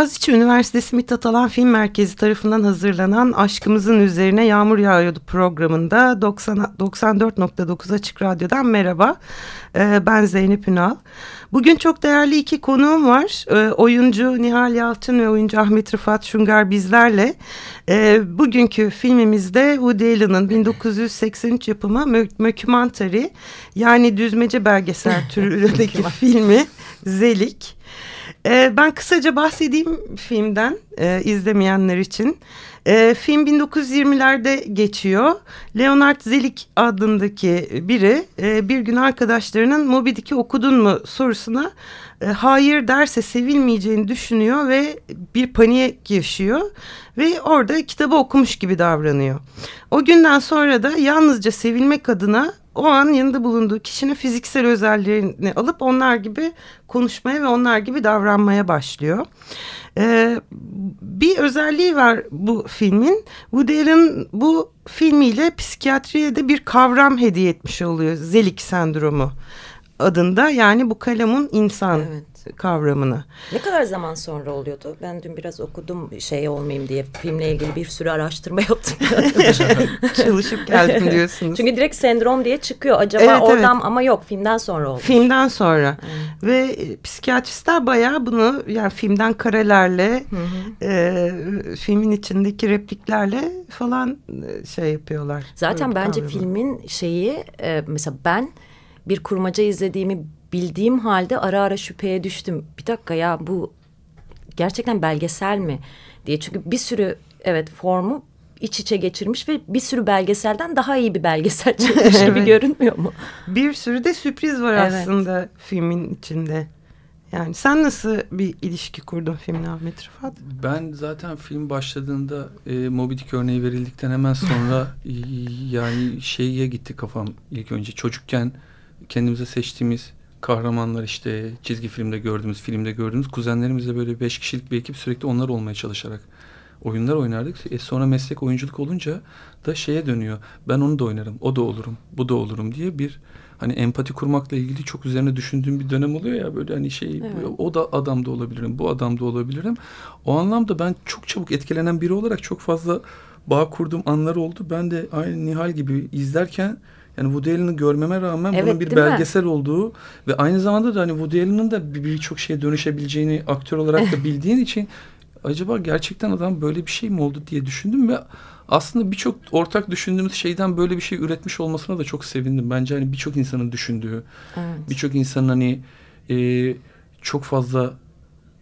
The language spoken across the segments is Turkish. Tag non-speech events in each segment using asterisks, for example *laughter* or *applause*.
Boğaziçi Üniversitesi Mithat Alan Film Merkezi tarafından hazırlanan Aşkımızın Üzerine Yağmur Yağıyordu programında 90, 94.9 Açık Radyo'dan merhaba. Ee, ben Zeynep Ünal. Bugün çok değerli iki konuğum var. Ee, oyuncu Nihal Yalçın ve oyuncu Ahmet Rıfat Şungar bizlerle. Ee, bugünkü filmimizde Woody Allen'ın 1983 yapımı Mockumentary yani düzmece belgesel *laughs* türündeki filmi Zelik. E, ben kısaca bahsedeyim filmden e, izlemeyenler için. E, film 1920'lerde geçiyor. Leonard Zelik adındaki biri e, bir gün arkadaşlarının Moby Dick'i okudun mu sorusuna e, hayır derse sevilmeyeceğini düşünüyor ve bir panik yaşıyor. Ve orada kitabı okumuş gibi davranıyor. O günden sonra da yalnızca sevilmek adına o an yanında bulunduğu kişinin fiziksel özelliklerini alıp onlar gibi konuşmaya ve onlar gibi davranmaya başlıyor. Ee, bir özelliği var bu filmin. Woody Allen bu filmiyle psikiyatriye de bir kavram hediye etmiş oluyor. Zelik sendromu adında yani bu kalemun insan evet kavramını. Ne kadar zaman sonra oluyordu? Ben dün biraz okudum şey olmayayım diye filmle ilgili bir sürü araştırma *laughs* yaptım. *laughs* Çalışıp geldim diyorsunuz. Çünkü direkt sendrom diye çıkıyor. Acaba evet, oradan evet. ama yok filmden sonra oldu. Filmden sonra. Hmm. Ve e, psikiyatristler bayağı bunu yani filmden karelerle e, filmin içindeki repliklerle falan e, şey yapıyorlar. Zaten bence kavramı. filmin şeyi e, mesela ben bir kurmaca izlediğimi bildiğim halde ara ara şüpheye düştüm. Bir dakika ya bu gerçekten belgesel mi diye. Çünkü bir sürü evet formu iç içe geçirmiş ve bir sürü belgeselden daha iyi bir belgesel *laughs* çıkmış *laughs* evet. gibi görünmüyor mu? Bir sürü de sürpriz var evet. aslında filmin içinde. Yani sen nasıl bir ilişki kurdun filmle Ahmet Rıfat? Ben zaten film başladığında e, Moby Dick örneği verildikten hemen sonra *laughs* e, yani şeye gitti kafam ilk önce. Çocukken kendimize seçtiğimiz kahramanlar işte çizgi filmde gördüğümüz, filmde gördüğümüz kuzenlerimizle böyle beş kişilik bir ekip sürekli onlar olmaya çalışarak oyunlar oynardık. E sonra meslek oyunculuk olunca da şeye dönüyor. Ben onu da oynarım, o da olurum, bu da olurum diye bir hani empati kurmakla ilgili çok üzerine düşündüğüm bir dönem oluyor ya böyle hani şey evet. o da adam da olabilirim, bu adam da olabilirim. O anlamda ben çok çabuk etkilenen biri olarak çok fazla bağ kurduğum anlar oldu. Ben de aynı Nihal gibi izlerken yani Woody Allen'ı görmeme rağmen evet, bunun bir belgesel mi? olduğu ve aynı zamanda da hani Woody Allen'ın da birçok şeye dönüşebileceğini aktör olarak da *laughs* bildiğin için acaba gerçekten adam böyle bir şey mi oldu diye düşündüm ve aslında birçok ortak düşündüğümüz şeyden böyle bir şey üretmiş olmasına da çok sevindim. Bence hani birçok insanın düşündüğü, evet. birçok insanın hani e, çok fazla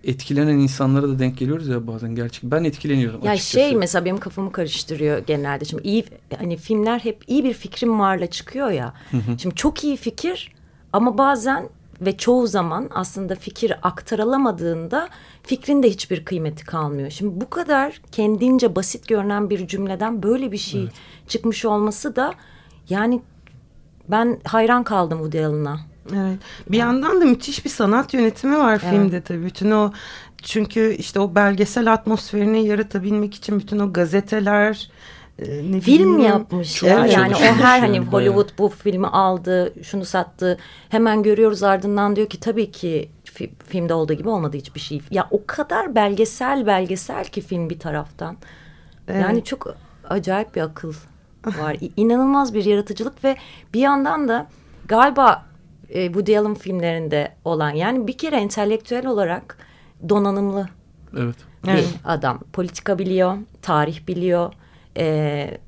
etkilenen insanlara da denk geliyoruz ya bazen gerçek. Ben etkileniyorum ya açıkçası. şey mesela benim kafamı karıştırıyor genelde. Şimdi iyi hani filmler hep iyi bir fikrim varla çıkıyor ya. Şimdi çok iyi fikir ama bazen ve çoğu zaman aslında fikir aktarılamadığında fikrin de hiçbir kıymeti kalmıyor. Şimdi bu kadar kendince basit görünen bir cümleden böyle bir şey evet. çıkmış olması da yani ben hayran kaldım Woody Allen'a. Evet. Bir yani. yandan da müthiş bir sanat yönetimi var evet. filmde tabii. Bütün o çünkü işte o belgesel atmosferini yaratabilmek için bütün o gazeteler e, ne film bileyim, yapmış çok ya. Yani o her hani Hollywood bu filmi aldı, şunu sattı. Hemen görüyoruz ardından diyor ki tabii ki fi, filmde olduğu gibi olmadı hiçbir şey. Ya o kadar belgesel belgesel ki film bir taraftan. Evet. Yani çok acayip bir akıl var. İnanılmaz bir yaratıcılık ve bir yandan da galiba e, Woody Allen filmlerinde olan yani bir kere entelektüel olarak donanımlı evet. bir evet. adam. Politika biliyor, tarih biliyor, e,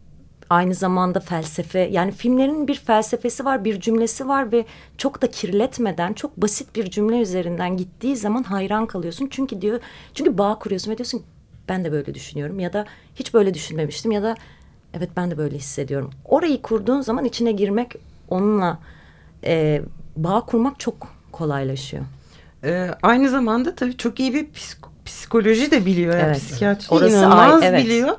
aynı zamanda felsefe yani filmlerin bir felsefesi var bir cümlesi var ve çok da kirletmeden çok basit bir cümle üzerinden gittiği zaman hayran kalıyorsun çünkü diyor çünkü bağ kuruyorsun ve diyorsun ben de böyle düşünüyorum ya da hiç böyle düşünmemiştim ya da evet ben de böyle hissediyorum orayı kurduğun zaman içine girmek onunla e, bağ kurmak çok kolaylaşıyor. Ee, aynı zamanda tabii çok iyi bir psik psikoloji de biliyor. Yani Evet. psikiyatri Orası inanılmaz ay- evet. biliyor.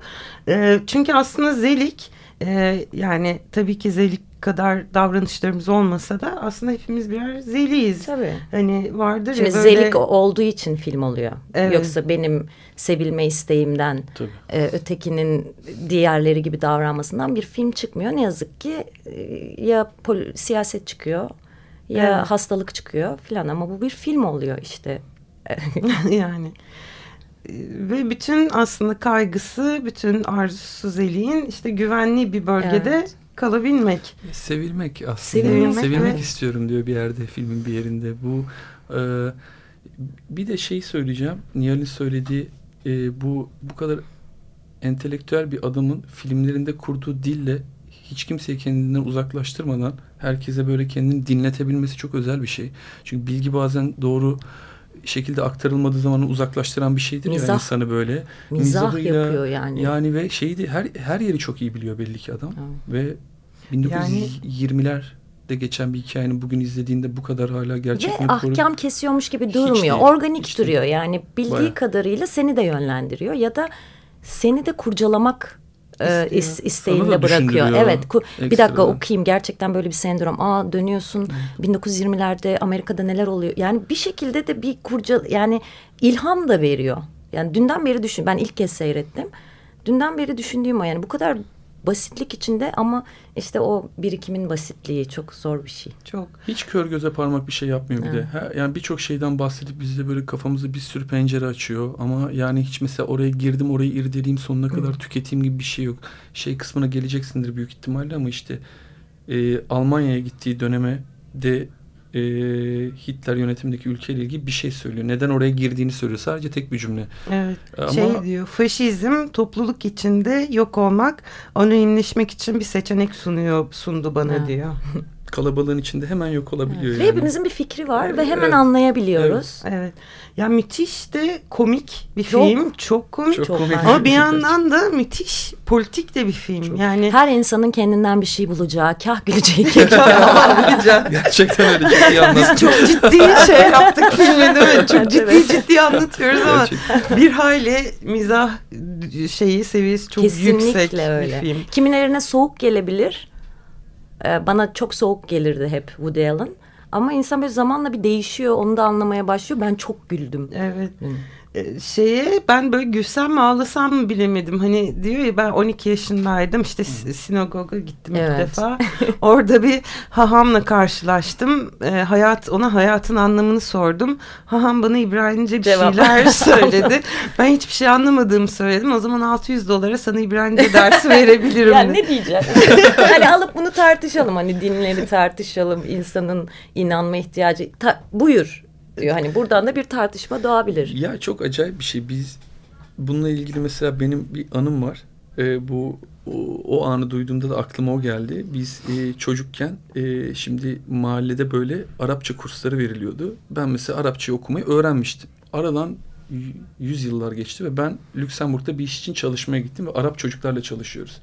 E, çünkü aslında Zelik e, yani tabii ki Zelik kadar davranışlarımız olmasa da aslında hepimiz birer zeliyiz. Tabii. Hani vardır Şimdi ya böyle zelik olduğu için film oluyor. Evet. Yoksa benim sevilme isteğimden Tabii. e, ötekinin diğerleri gibi davranmasından bir film çıkmıyor. Ne yazık ki e, ya pol- siyaset çıkıyor ya Evet. hastalık çıkıyor filan ama bu bir film oluyor işte. *laughs* yani E, ve bütün aslında kaygısı, bütün arzusu Zelik'in işte güvenli bir bölgede Evet. kalabilmek. Sevilmek aslında. Sevilmek Sevilmek, ve- istiyorum diyor bir yerde filmin bir yerinde. Bu e, bir de şey söyleyeceğim. Nihal'in söylediği e, bu bu kadar entelektüel bir adamın filmlerinde kurduğu dille hiç kimseyi kendinden uzaklaştırmadan herkese böyle kendini dinletebilmesi çok özel bir şey. Çünkü bilgi bazen doğru şekilde aktarılmadığı zaman uzaklaştıran bir şeydir ya Mizah. insanı böyle. Mizah Mizahıyla, yapıyor yani. Yani ve şeydi her her yeri çok iyi biliyor belli ki adam. Evet. Ve 1920'lerde geçen bir hikayenin bugün izlediğinde bu kadar hala Ve gerçekliğini koru- ahkam kesiyormuş gibi durmuyor. değil, Organik duruyor. değil. Yani bildiği Bayağı. kadarıyla seni de yönlendiriyor ya da seni de kurcalamak e, is- isteğinde bırakıyor. Evet. ku- bir dakika okuyayım gerçekten böyle bir sendrom. Aa dönüyorsun 1920'lerde Amerika'da neler oluyor? Yani bir şekilde de bir kurca yani ilham da veriyor. Yani dünden beri düşün. Ben ilk kez seyrettim. Dünden beri düşündüğüm o yani bu kadar basitlik içinde ama işte o birikimin basitliği çok zor bir şey. Çok. Hiç kör göze parmak bir şey yapmıyor bir de. Evet. Ha, yani birçok şeyden bahsedip bizde böyle kafamızda bir sürü pencere açıyor. Ama yani hiç mesela oraya girdim orayı irdeleyeyim sonuna kadar tüketeyim gibi bir şey yok. Şey kısmına geleceksindir büyük ihtimalle ama işte e, Almanya'ya gittiği döneme de e, Hitler yönetimindeki ülkeyle ilgili bir şey söylüyor. Neden oraya girdiğini söylüyor. Sadece tek bir cümle. Evet. Ama- Şey diyor, faşizm topluluk içinde yok olmak, anonimleşmek için bir seçenek sunuyor, sundu bana Ha. diyor. *laughs* Kalabalığın içinde hemen yok olabiliyor Ve yani. hepimizin bir fikri var ve hemen Evet. anlayabiliyoruz. Evet. Ya müthiş de komik bir Çok. film, çok komik. Çok komik. Ama bir yandan da müthiş politik de bir film. Çok. Yani Her insanın kendinden bir şey bulacağı, kah güleceği, kah *laughs* Ağlayacak. Gerçekten öyle ciddi anlattın. çok ciddi şey yaptık *laughs* filmi değil mi? Çok ciddi Evet. ciddi anlatıyoruz ama Gerçekten. bir hayli mizah şeyi seviyesi çok Kesinlikle yüksek öyle. bir film. Kimilerine soğuk gelebilir. Ee, bana çok soğuk gelirdi hep Woody Allen. Ama insan böyle zamanla bir değişiyor, onu da anlamaya başlıyor. Ben çok güldüm. Evet. Hı. Ee, şeye ben böyle gülsem mi ağlasam mı bilemedim. Hani diyor ya ben 12 yaşındaydım işte sinagoga gittim Evet. bir defa. *laughs* Orada bir hahamla karşılaştım. Ee, hayat ona hayatın anlamını sordum. Haham bana İbranice bir Cevap. şeyler *laughs* söyledi. ben hiçbir şey anlamadığımı söyledim. O zaman 600 dolara sana İbranice dersi *laughs* verebilirim. Yani ne diyeceğim? hani alıp bunu tartışalım. Hani dinleri tartışalım. insanın inanma ihtiyacı. Ta- buyur diyor. Hani buradan da bir tartışma doğabilir. Ya çok acayip bir şey. Biz bununla ilgili mesela benim bir anım var. Ee, bu o, o anı duyduğumda da aklıma o geldi. Biz e, çocukken e, şimdi mahallede böyle Arapça kursları veriliyordu. Ben mesela Arapça okumayı öğrenmiştim. Aradan yüz yıllar geçti ve ben Lüksemburg'da bir iş için çalışmaya gittim ve Arap çocuklarla çalışıyoruz.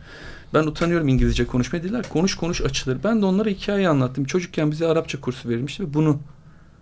Ben utanıyorum İngilizce konuşmaya dediler. Konuş konuş açılır. Ben de onlara hikaye anlattım. Çocukken bize Arapça kursu verilmişti ve bunu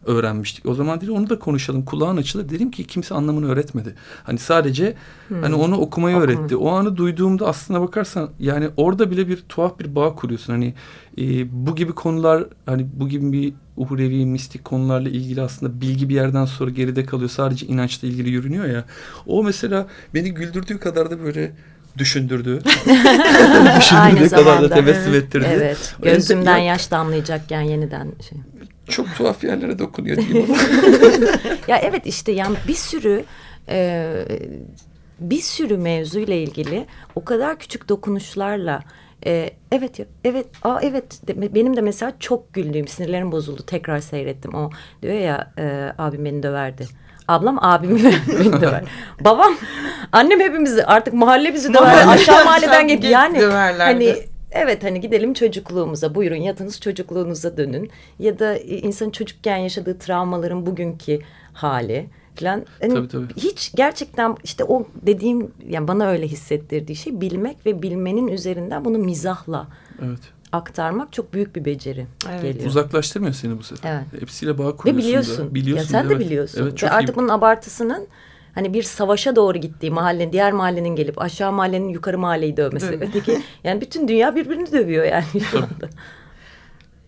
öğrenmiştik. O zaman dedi onu da konuşalım. Kulağın açılır. Dedim ki kimse anlamını öğretmedi. Hani sadece hani onu okumayı Okuma. öğretti. O anı duyduğumda aslına bakarsan yani orada bile bir tuhaf bir bağ kuruyorsun. Hani e, bu gibi konular hani bu gibi bir uhrevi mistik konularla ilgili aslında bilgi bir yerden sonra geride kalıyor. Sadece inançla ilgili yürünüyor ya. O mesela beni güldürdüğü kadar da böyle düşündürdü. *laughs* Aynı Düşündürdüğü kadar da zamanda. tebessüm ettirdi. Evet. Gözümden ya- yaş damlayacakken yeniden şey. Çok tuhaf yerlere dokunuyor diyeyim. *laughs* Ya evet işte yani bir sürü e, bir sürü mevzuyla ilgili o kadar küçük dokunuşlarla e, evet ya evet aa evet de- benim de mesela çok güldüğüm sinirlerim bozuldu tekrar seyrettim o diyor ya e, abim beni döverdi. Ablam abimi *laughs* beni döver. Babam annem hepimizi artık mahalle bizi döver. Aşağı mahalleden Gidip gel. Yani döverlerdi. hani Evet hani gidelim çocukluğumuza buyurun yatınız çocukluğunuza dönün ya da e, insanın çocukken yaşadığı travmaların bugünkü hali falan Hani Tabii, tabii. hiç gerçekten işte o dediğim yani bana öyle hissettirdiği şey bilmek ve bilmenin üzerinden bunu mizahla evet. aktarmak çok büyük bir beceri Evet. geliyor. Uzaklaştırmıyor seni bu sefer. Evet. Hepsiyle bağ Ve kuruyorsun biliyorsun. da. Biliyorsun ya sen de evet. biliyorsun. Evet, Ve artık iyi. bunun abartısının hani bir savaşa doğru gittiği mahallenin diğer mahallenin gelip aşağı mahallenin yukarı mahalleyi dövmesi. Öteki yani bütün dünya birbirini dövüyor yani şu anda.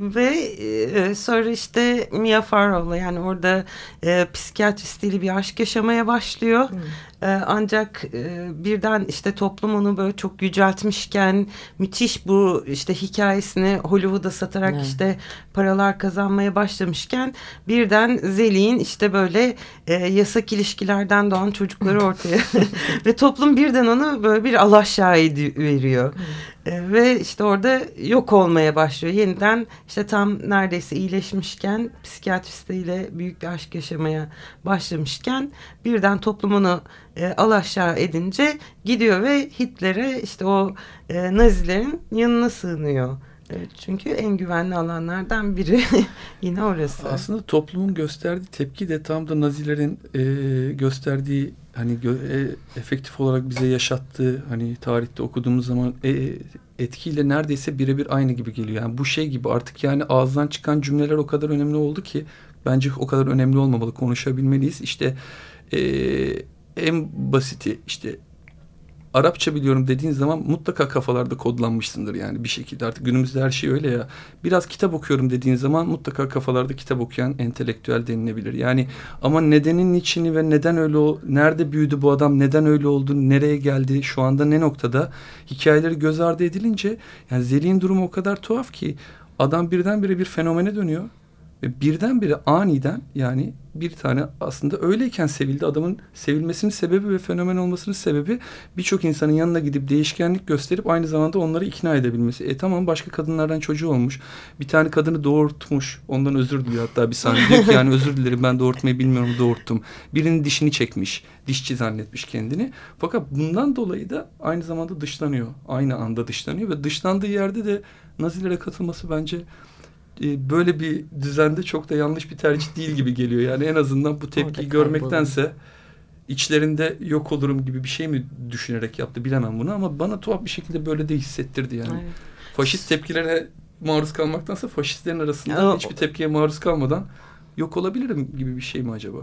Ve e, sonra işte Mia Farrow'la yani orada e, psikiyatristiyle bir aşk yaşamaya başlıyor. Hmm. E, ancak e, birden işte toplum onu böyle çok yüceltmişken müthiş bu işte hikayesini Hollywood'a satarak evet. işte paralar kazanmaya başlamışken birden Zeli'nin işte böyle e, yasak ilişkilerden doğan çocukları ortaya *laughs* *laughs* ve toplum birden onu böyle bir alaşağı veriyor. Hmm. E, ve işte orada yok olmaya başlıyor. Yeniden işte tam neredeyse iyileşmişken psikiyatristiyle büyük bir aşk yaşamaya başlamışken birden toplumunu e, alaşağı edince gidiyor ve Hitler'e işte o e, Nazilerin yanına sığınıyor. Evet, çünkü en güvenli alanlardan biri *laughs* yine orası. Aslında toplumun gösterdiği tepki de tam da Nazilerin e, gösterdiği hani e, efektif olarak bize yaşattığı hani tarihte okuduğumuz zaman e, etkiyle neredeyse birebir aynı gibi geliyor. Yani bu şey gibi artık yani ağızdan çıkan cümleler o kadar önemli oldu ki bence o kadar önemli olmamalı konuşabilmeliyiz. İşte e, en basiti işte Arapça biliyorum dediğin zaman mutlaka kafalarda kodlanmışsındır yani bir şekilde artık günümüzde her şey öyle ya. Biraz kitap okuyorum dediğin zaman mutlaka kafalarda kitap okuyan entelektüel denilebilir. Yani ama nedenin içini ve neden öyle o nerede büyüdü bu adam neden öyle oldu nereye geldi şu anda ne noktada hikayeleri göz ardı edilince yani Zeli'nin durumu o kadar tuhaf ki adam birdenbire bir fenomene dönüyor ve birdenbire aniden yani bir tane aslında öyleyken sevildi. Adamın sevilmesinin sebebi ve fenomen olmasının sebebi birçok insanın yanına gidip değişkenlik gösterip aynı zamanda onları ikna edebilmesi. E tamam başka kadınlardan çocuğu olmuş. Bir tane kadını doğurtmuş. Ondan özür diliyor hatta bir saniye. Diyor ki yani özür dilerim ben doğurtmayı bilmiyorum doğurttum. Birinin dişini çekmiş. Dişçi zannetmiş kendini. Fakat bundan dolayı da aynı zamanda dışlanıyor. Aynı anda dışlanıyor ve dışlandığı yerde de Nazilere katılması bence böyle bir düzende çok da yanlış bir tercih değil gibi geliyor. Yani en azından bu tepkiyi görmektense içlerinde yok olurum gibi bir şey mi düşünerek yaptı bilemem bunu ama bana tuhaf bir şekilde böyle de hissettirdi yani. Evet. Faşist tepkilere maruz kalmaktansa faşistlerin arasında hiçbir tepkiye maruz kalmadan yok olabilirim gibi bir şey mi acaba?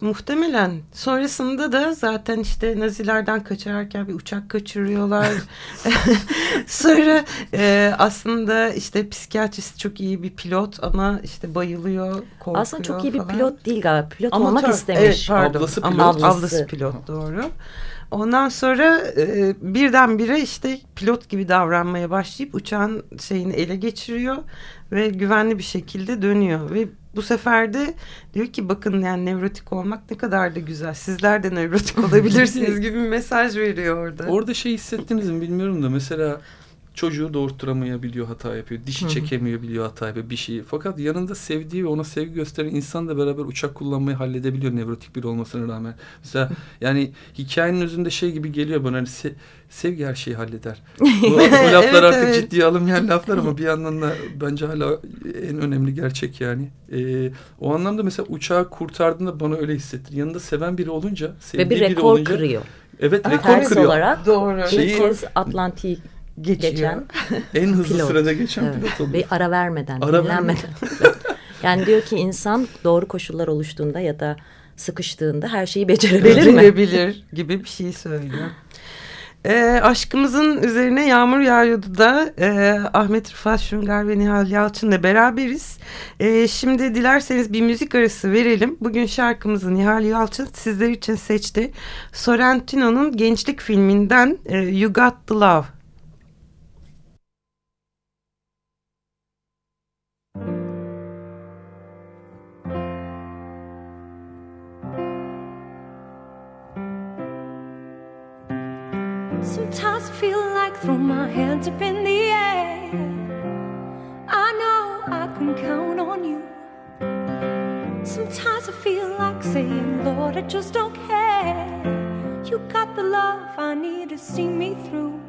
Muhtemelen sonrasında da zaten işte Nazilerden kaçarken bir uçak kaçırıyorlar. *laughs* Sonra e, aslında işte psikiyatrist çok iyi bir pilot ama işte bayılıyor, korkuyor Aslında çok iyi bir pilot değil galiba. Pilot Amatör, olmak istemiş. Evet, pardon. Ablası pilot. Ama ablası. ablası pilot doğru. Ondan sonra e, birdenbire işte pilot gibi davranmaya başlayıp uçağın şeyini ele geçiriyor ve güvenli bir şekilde dönüyor ve bu sefer de diyor ki bakın yani nevrotik olmak ne kadar da güzel. Sizler de nevrotik olabilirsiniz *laughs* gibi bir mesaj veriyor orada. Orada şey hissettiniz mi bilmiyorum da mesela çocuğu doğurtturamayabiliyor hata yapıyor. Dişi çekemiyor biliyor hata yapıyor bir şeyi. Fakat yanında sevdiği ve ona sevgi gösteren insanla beraber uçak kullanmayı halledebiliyor nevrotik biri olmasına rağmen. Mesela yani hikayenin özünde şey gibi geliyor bana hani se sevgi her şeyi halleder. *laughs* Bu, bu laflar evet, artık evet. ciddiye alınmayan laflar ama bir yandan da *laughs* bence hala en önemli gerçek yani. Ee, o anlamda mesela uçağı kurtardığında bana öyle hissettir. Yanında seven biri olunca, sevdiği Ve bir rekor olunca, kırıyor. Evet rekor kırıyor. olarak Doğru. Şeyi, kez Atlantik geçiyor. Geçen, en hızlı pilot. sırada geçen evet. pilot oluyor. Ve ara vermeden, ara dinlenmeden. *laughs* yani diyor ki insan doğru koşullar oluştuğunda ya da sıkıştığında her şeyi becerebilir, becerebilir mi? gibi bir şey söylüyor. E, aşkımızın üzerine yağmur yağıyordu da e, Ahmet Rıfat Şungar ve Nihal Yalçın'la beraberiz. E, şimdi dilerseniz bir müzik arası verelim. Bugün şarkımızı Nihal Yalçın sizler için seçti. Sorrentino'nun gençlik filminden e, You Got The Love. Sometimes I feel like throw my hands up in the air. I know I can count on you. Sometimes I feel like saying, Lord, I just don't care. You got the love I need to see me through.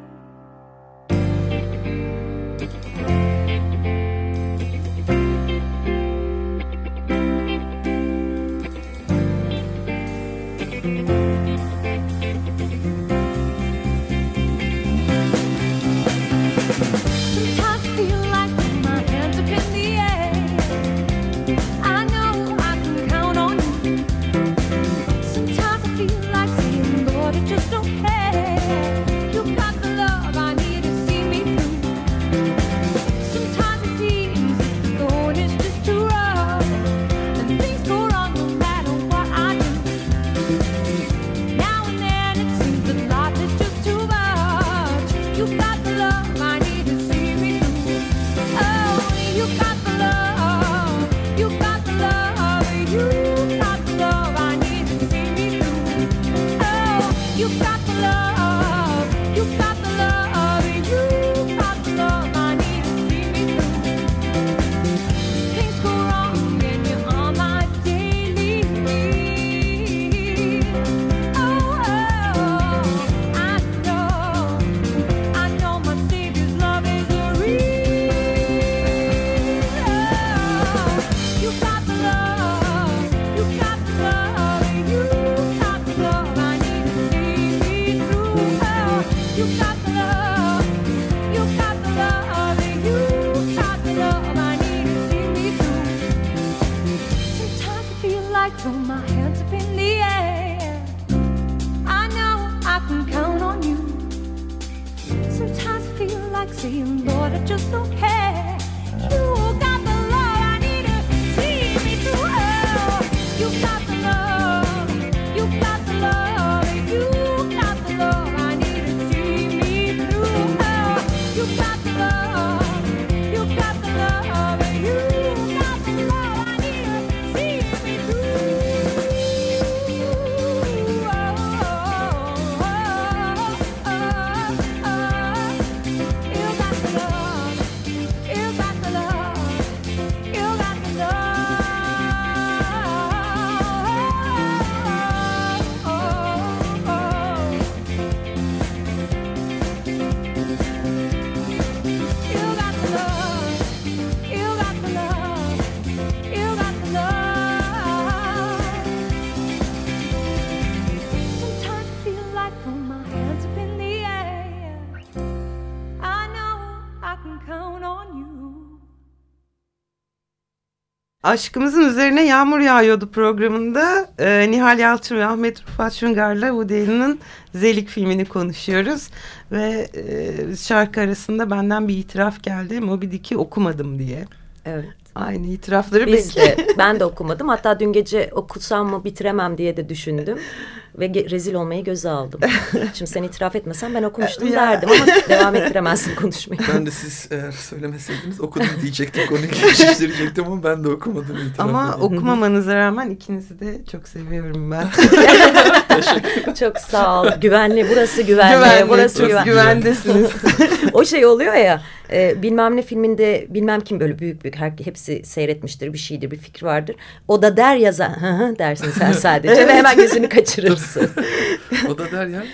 Aşkımızın üzerine yağmur yağıyordu programında e, Nihal Yalçın ve Ahmet Rufat Şungar'la Woody Zelik filmini konuşuyoruz. Ve e, şarkı arasında benden bir itiraf geldi Moby Dick'i okumadım diye. Evet. Aynı itirafları Biz de. Ben de okumadım. Hatta dün gece okusam mı bitiremem diye de düşündüm. *laughs* Ve rezil olmayı göze aldım. *laughs* Şimdi sen itiraf etmesen ben okumuştum derdim ama *laughs* devam ettiremezsin konuşmayı. Ben de siz eğer söylemeseydiniz okudum diyecektim. Konuyu geçiştirecektim ama ben de okumadım. Ama edeyim. okumamanıza rağmen ikinizi de çok seviyorum ben. *laughs* çok sağ ol. Güvenli. Burası güvenli. güvenli burası güvenli. Güvendesiniz. o şey oluyor ya e, bilmem ne filminde bilmem kim böyle büyük büyük her, hepsi seyretmiştir bir şeydir bir fikir vardır. O da der yazan *laughs* dersin sen sadece evet. ve hemen gözünü kaçırırsın. o da der ya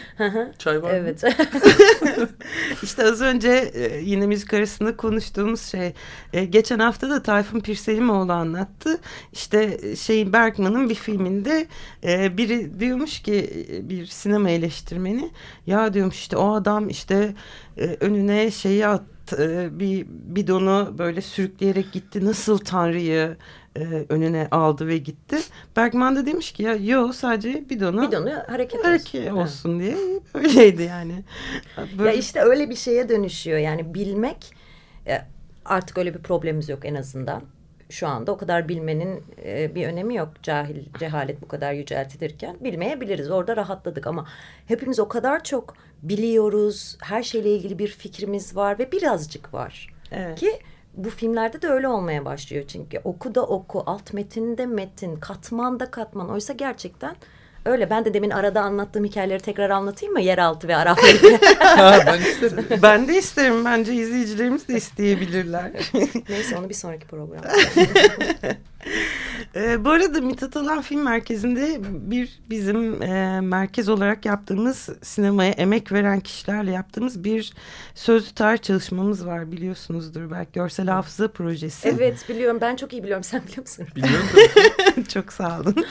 çay var evet. *laughs* İşte az önce e, yine müzik arasında konuştuğumuz şey e, geçen hafta da Tayfun Pirselimoğlu anlattı. İşte şey Bergman'ın bir filminde e, biri diyormuş ki bir sinema eleştirmeni ya diyormuş işte o adam işte e, önüne şeyi at e, bir bidonu böyle sürükleyerek gitti. Nasıl Tanrı'yı e, önüne aldı ve gitti. Bergman da demiş ki ya yo sadece bidonu, bidonu hareket, hareket olsun, olsun diye öyleydi yani. Böyle... Ya işte öyle bir şeye dönüşüyor yani bilmek e, artık öyle bir problemimiz yok en azından şu anda o kadar bilmenin e, bir önemi yok. Cahil, cehalet bu kadar yüceltilirken bilmeyebiliriz. Orada rahatladık ama hepimiz o kadar çok biliyoruz. Her şeyle ilgili bir fikrimiz var ve birazcık var. Evet. Ki bu filmlerde de öyle olmaya başlıyor çünkü oku da oku, alt metinde metin, katman da katman. Oysa gerçekten Öyle ben de demin arada anlattığım hikayeleri tekrar anlatayım mı? Yeraltı ve Arapları. *laughs* ben *laughs* isterim. Ben de isterim. Bence izleyicilerimiz de isteyebilirler. *laughs* Neyse onu bir sonraki programda. E, bu arada Mithat Alan Film Merkezi'nde bir bizim e, merkez olarak yaptığımız sinemaya emek veren kişilerle yaptığımız bir sözlü tarih çalışmamız var biliyorsunuzdur belki görsel hafıza projesi. Evet biliyorum ben çok iyi biliyorum sen biliyor musun? Biliyorum *laughs* çok sağ olun. *laughs*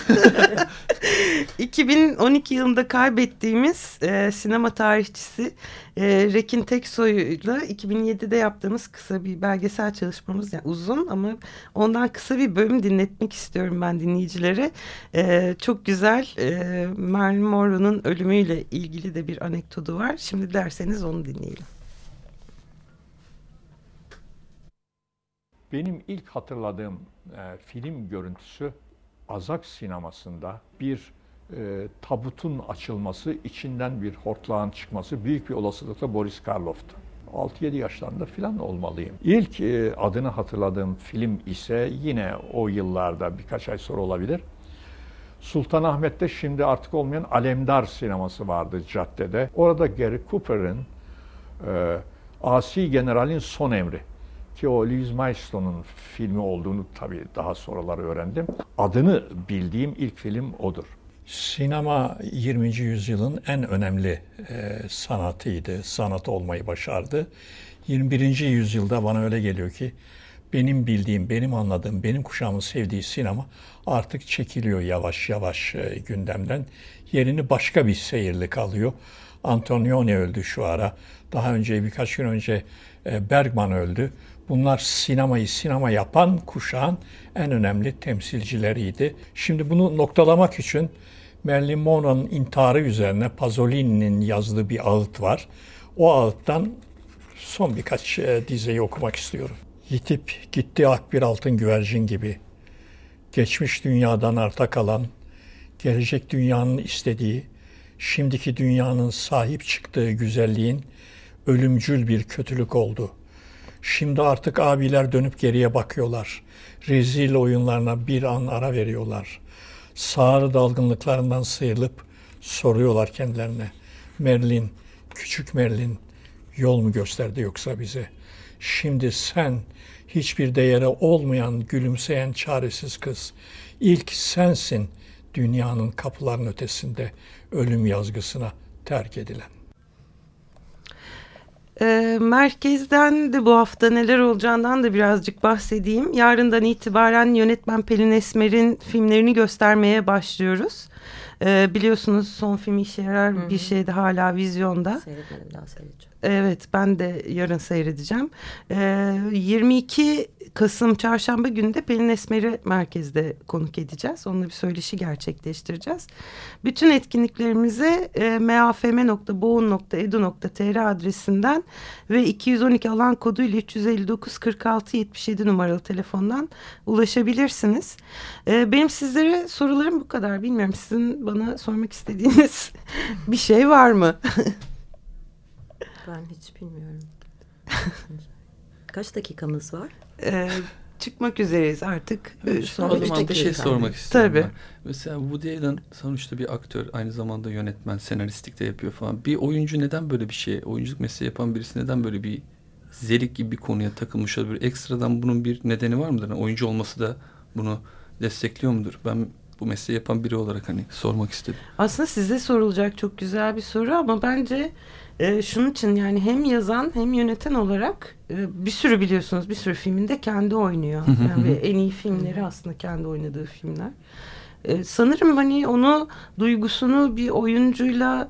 2012 yılında kaybettiğimiz e, sinema tarihçisi e, Rekin Teksoy'la 2007'de yaptığımız kısa bir belgesel çalışmamız yani uzun ama ondan kısa bir bölüm dinletmek istiyorum ben dinleyicilere. E, çok güzel e, Marilyn Monroe'nun ölümüyle ilgili de bir anekdotu var. Şimdi derseniz onu dinleyelim. Benim ilk hatırladığım e, film görüntüsü Azak sinemasında bir e, tabutun açılması, içinden bir hortlağın çıkması büyük bir olasılıkla Boris Karloff'tu. 6-7 yaşlarında falan olmalıyım. İlk e, adını hatırladığım film ise yine o yıllarda birkaç ay sonra olabilir. Sultanahmet'te şimdi artık olmayan Alemdar sineması vardı caddede. Orada Gary Cooper'ın e, Asi General'in Son Emri ki o Louis Maistro'nun filmi olduğunu tabii daha sonralar öğrendim. Adını bildiğim ilk film odur. Sinema 20. yüzyılın en önemli e, sanatıydı. Sanat olmayı başardı. 21. yüzyılda bana öyle geliyor ki benim bildiğim, benim anladığım, benim kuşağımın sevdiği sinema artık çekiliyor yavaş yavaş e, gündemden. Yerini başka bir seyirlik alıyor. Antonioni öldü şu ara. Daha önce birkaç gün önce e, Bergman öldü. Bunlar sinemayı sinema yapan kuşağın en önemli temsilcileriydi. Şimdi bunu noktalamak için Marilyn Monroe'nun intiharı üzerine Pasolini'nin yazdığı bir ağıt var. O ağıttan son birkaç e, dizeyi okumak istiyorum. Yitip gitti ak bir altın güvercin gibi. Geçmiş dünyadan arta kalan, gelecek dünyanın istediği, şimdiki dünyanın sahip çıktığı güzelliğin ölümcül bir kötülük oldu. Şimdi artık abiler dönüp geriye bakıyorlar. Rezil oyunlarına bir an ara veriyorlar. Sağır dalgınlıklarından sıyrılıp soruyorlar kendilerine. Merlin, küçük Merlin yol mu gösterdi yoksa bize? Şimdi sen hiçbir değeri olmayan gülümseyen çaresiz kız. İlk sensin dünyanın kapıların ötesinde ölüm yazgısına terk edilen. E, merkezden de bu hafta neler olacağından da birazcık bahsedeyim. Yarından itibaren yönetmen Pelin Esmer'in filmlerini göstermeye başlıyoruz. E, biliyorsunuz son film işe yarar Hı-hı. bir şey de hala vizyonda. Seyretmedim daha seyredeceğim. Evet ben de yarın seyredeceğim. E, 22 Kasım Çarşamba günü de Pelin Esmer'i merkezde konuk edeceğiz. Onunla bir söyleşi gerçekleştireceğiz. Bütün etkinliklerimize e, mafm.boğun.edu.tr adresinden ve 212 alan koduyla 359 46 77 numaralı telefondan ulaşabilirsiniz. E, benim sizlere sorularım bu kadar. Bilmiyorum sizin bana sormak istediğiniz *laughs* bir şey var mı? *laughs* ben hiç bilmiyorum. Kaç dakikamız var? Ee, çıkmak üzereyiz artık. Evet, son o zaman bir şey sormak istiyorum. Tabii. Ben. Mesela Woody Allen sonuçta bir aktör, aynı zamanda yönetmen, senaristlik de yapıyor falan. Bir oyuncu neden böyle bir şey, oyunculuk mesleği yapan birisi neden böyle bir zelik gibi bir konuya takılmış olabilir? Ekstradan bunun bir nedeni var mıdır? Yani oyuncu olması da bunu destekliyor mudur? Ben bu mesleği yapan biri olarak hani sormak istedim. Aslında size sorulacak çok güzel bir soru ama bence e, şunun için yani hem yazan hem yöneten olarak e, bir sürü biliyorsunuz bir sürü filminde kendi oynuyor. Yani en iyi filmleri aslında kendi oynadığı filmler. E, sanırım hani onu duygusunu bir oyuncuyla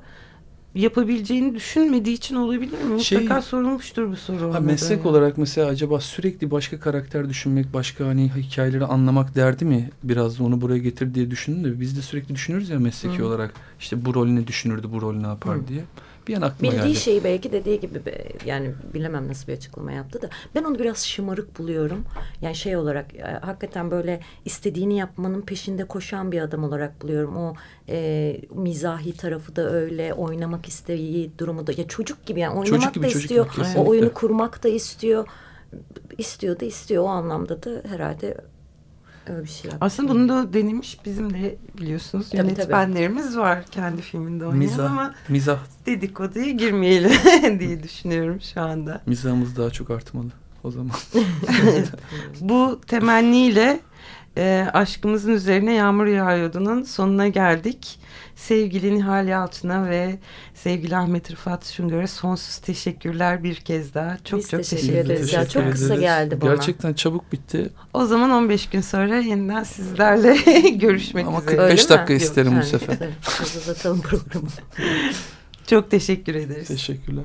yapabileceğini düşünmediği için olabilir mi? Şey, Mutlaka sorulmuştur bu soru. Ha, meslek yani. olarak mesela acaba sürekli başka karakter düşünmek, başka hani hikayeleri anlamak derdi mi? Biraz da onu buraya getir diye düşündüm de biz de sürekli düşünürüz ya mesleki Hı. olarak. İşte bu rol ne düşünürdü, bu rol ne yapar Hı. diye bir an aklıma Bildiği geldi. şeyi belki dediği gibi yani bilemem nasıl bir açıklama yaptı da ben onu biraz şımarık buluyorum. Yani şey olarak e, hakikaten böyle istediğini yapmanın peşinde koşan bir adam olarak buluyorum. O e, mizahi tarafı da öyle oynamak isteği durumu da ya çocuk gibi yani oynamak çocuk gibi, da istiyor. Gibi, o oyunu kurmak da istiyor. İstiyor da istiyor o anlamda da herhalde Öyle bir şey yaptı. Aslında bunu da denemiş bizim de biliyorsunuz tabii, yönetmenlerimiz tabii. var kendi filminde oynayan mizah, ama mizah. dedikoduya girmeyelim *laughs* diye düşünüyorum şu anda. Mizahımız daha çok artmalı o zaman. *laughs* Bu temenniyle e, aşkımızın üzerine yağmur yağıyordunun sonuna geldik. Sevgili Nihal Yalçın'a ve sevgili Ahmet Rıfat Şungör'e sonsuz teşekkürler bir kez daha. Çok Biz çok teşekkür, teşekkür ederiz. Ya, çok kısa geldi bana. Gerçekten çabuk bitti. O zaman 15 gün sonra yeniden sizlerle *laughs* görüşmek Ama üzere. Ama 45 dakika Yok, isterim yani, bu sefer. Uzatalım programı. çok teşekkür ederiz. Teşekkürler.